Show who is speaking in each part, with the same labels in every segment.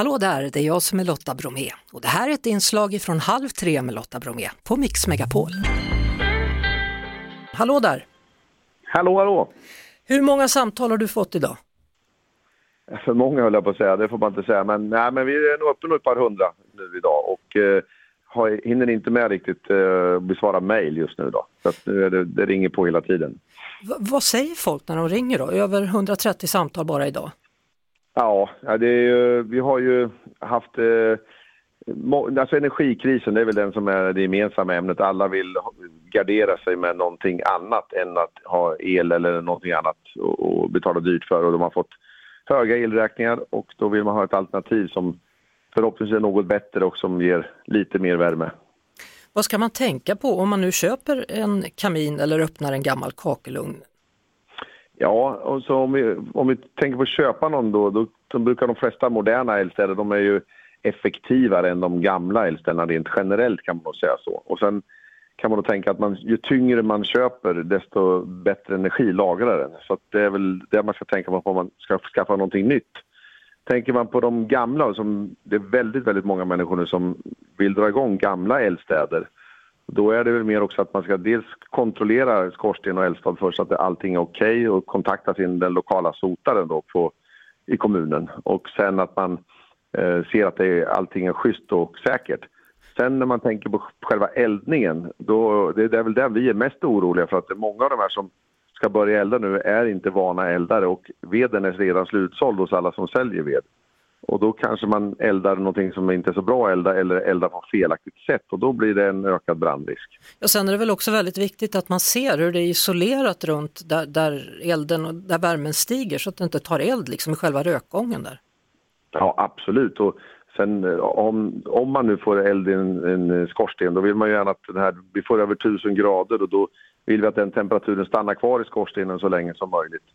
Speaker 1: Hallå där, det är jag som är Lotta Bromé och det här är ett inslag från Halv tre med Lotta Bromé på Mix Megapol. Hallå där!
Speaker 2: Hallå, hallå!
Speaker 1: Hur många samtal har du fått idag?
Speaker 2: För många höll jag på att säga, det får man inte säga. Men, nej, men vi är nog uppe på ett par hundra nu idag och eh, har, hinner inte med riktigt eh, besvara mejl just nu då. Så att nu är det, det ringer på hela tiden.
Speaker 1: V vad säger folk när de ringer då? Över 130 samtal bara idag.
Speaker 2: Ja, det är ju, vi har ju haft... Eh, alltså energikrisen, det är väl den som är det gemensamma ämnet. Alla vill gardera sig med någonting annat än att ha el eller någonting annat och betala dyrt för. Och de har fått höga elräkningar och då vill man ha ett alternativ som förhoppningsvis är något bättre och som ger lite mer värme.
Speaker 1: Vad ska man tänka på om man nu köper en kamin eller öppnar en gammal kakelugn?
Speaker 2: Ja, och så om, vi, om vi tänker på att köpa någon då, då, då brukar de flesta moderna eldstäder, de är ju effektivare än de gamla eldstäderna rent generellt kan man nog säga så. Och sen kan man då tänka att man, ju tyngre man köper desto bättre energi lagrar den. Så det är väl det man ska tänka på om man ska skaffa någonting nytt. Tänker man på de gamla, som det är väldigt, väldigt många människor nu som vill dra igång gamla eldstäder. Då är det väl mer också att man ska dels kontrollera skorsten och eldstad först så att allting är okej okay och kontakta sin den lokala sotaren då på, i kommunen. Och sen att man eh, ser att det är, allting är schysst och säkert. Sen när man tänker på själva eldningen, då, det är väl där vi är mest oroliga för att många av de här som ska börja elda nu är inte vana eldare och veden är redan slutsåld hos alla som säljer ved. Och då kanske man eldar någonting som inte är så bra att elda eller eldar på felaktigt sätt och då blir det en ökad brandrisk.
Speaker 1: Ja, sen är det väl också väldigt viktigt att man ser hur det är isolerat runt där, där elden och där värmen stiger så att det inte tar eld liksom i själva rökgången där.
Speaker 2: Ja absolut och sen eh, om, om man nu får eld i en, en skorsten då vill man ju gärna att det här, vi får över tusen grader och då vill vi att den temperaturen stannar kvar i skorstenen så länge som möjligt.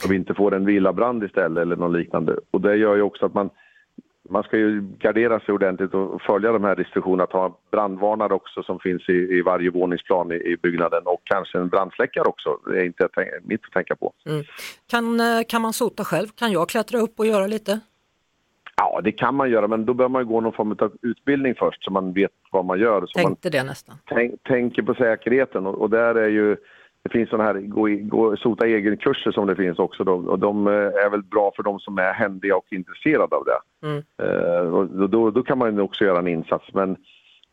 Speaker 2: Så vi inte får en villabrand istället eller något liknande. Och det gör ju också att man, man ska ju gardera sig ordentligt och följa de här restriktionerna. Att ha brandvarnare också som finns i, i varje våningsplan i, i, byggnaden och kanske en brandsläckare också. Det är inte mitt att tänka på. Mm.
Speaker 1: Kan, eh, kan man sota själv? Kan jag klättra upp och göra lite?
Speaker 2: Ja, det kan man göra, men då behöver man gå någon form av utbildning först så man vet vad man gör. Så
Speaker 1: Tänkte
Speaker 2: man
Speaker 1: det nästan.
Speaker 2: Tänk, tänker på säkerheten och, och, där är ju det finns sådana här gå, gå, sota egen-kurser som det finns också då, och de eh, är väl bra för de som är händiga och intresserade av det. Mm. Uh, och då, då kan man också göra en insats, men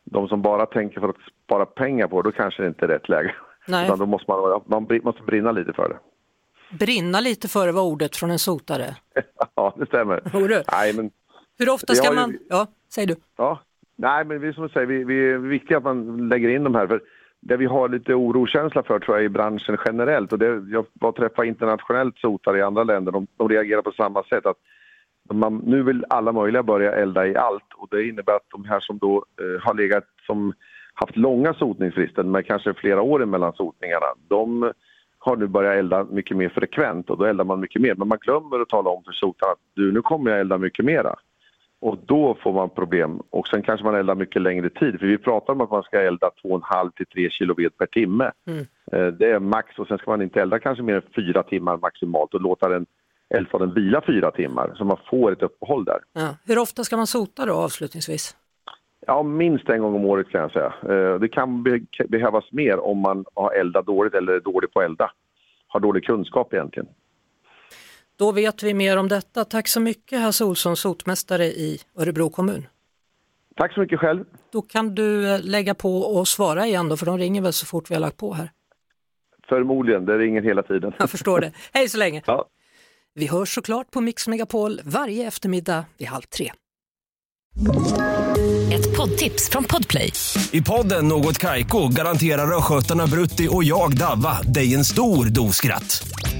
Speaker 2: de som bara tänker för att spara pengar på då kanske det inte är rätt läge. Nej. Utan då måste man, man måste brinna lite för det.
Speaker 1: Brinna lite för det var ordet från en sotare.
Speaker 2: ja, det stämmer.
Speaker 1: Nej, men hur ofta ska man... Ju... Ja, säg du.
Speaker 2: Ja, nej men vi som säger, vi, vi är viktigt att man lägger in de här. För det vi har lite oroskänsla för tror jag i branschen generellt och det, jag var träffa internationellt sotare i andra länder, de, de reagerar på samma sätt. att man, nu vill alla möjliga börja elda i allt och det innebär att de här som då eh, har legat som haft långa sotningsfrister med kanske flera år mellan sotningarna, de har nu börjat elda mycket mer frekvent och då eldar man mycket mer. Men man glömmer att tala om för sotarna att du, nu kommer jag elda mycket mera. Och då får man problem. Och sen kanske man eldar mycket längre tid. För vi pratar om att man ska elda 2,5 till 3 kilo ved per timme. Mm. Eh, det är max och sen ska man inte elda kanske mer än fyra timmar maximalt och låta den eldstaden vila fyra timmar så man får ett uppehåll där.
Speaker 1: Ja. Hur ofta ska man sota då avslutningsvis?
Speaker 2: Ja, minst en gång om året kan jag säga. Eh, det kan behövas mer om man har eldat dåligt eller är dålig på att elda. Har dålig kunskap egentligen.
Speaker 1: Då vet vi mer om detta. Tack så mycket Hasse Olsson, sotmästare i Örebro kommun.
Speaker 2: Tack så mycket själv.
Speaker 1: Då kan du eh, lägga på och svara igen då, för de ringer väl så fort vi har lagt på här?
Speaker 2: Förmodligen, det ringer hela tiden.
Speaker 1: Jag förstår det. Hej så länge! Ja. Vi hörs såklart på Mix Megapol varje eftermiddag vid halv tre.
Speaker 3: Ett poddtips från Podplay.
Speaker 4: I podden Något Kaiko garanterar östgötarna Brutti och jag, Davva, dig en stor dos skratt.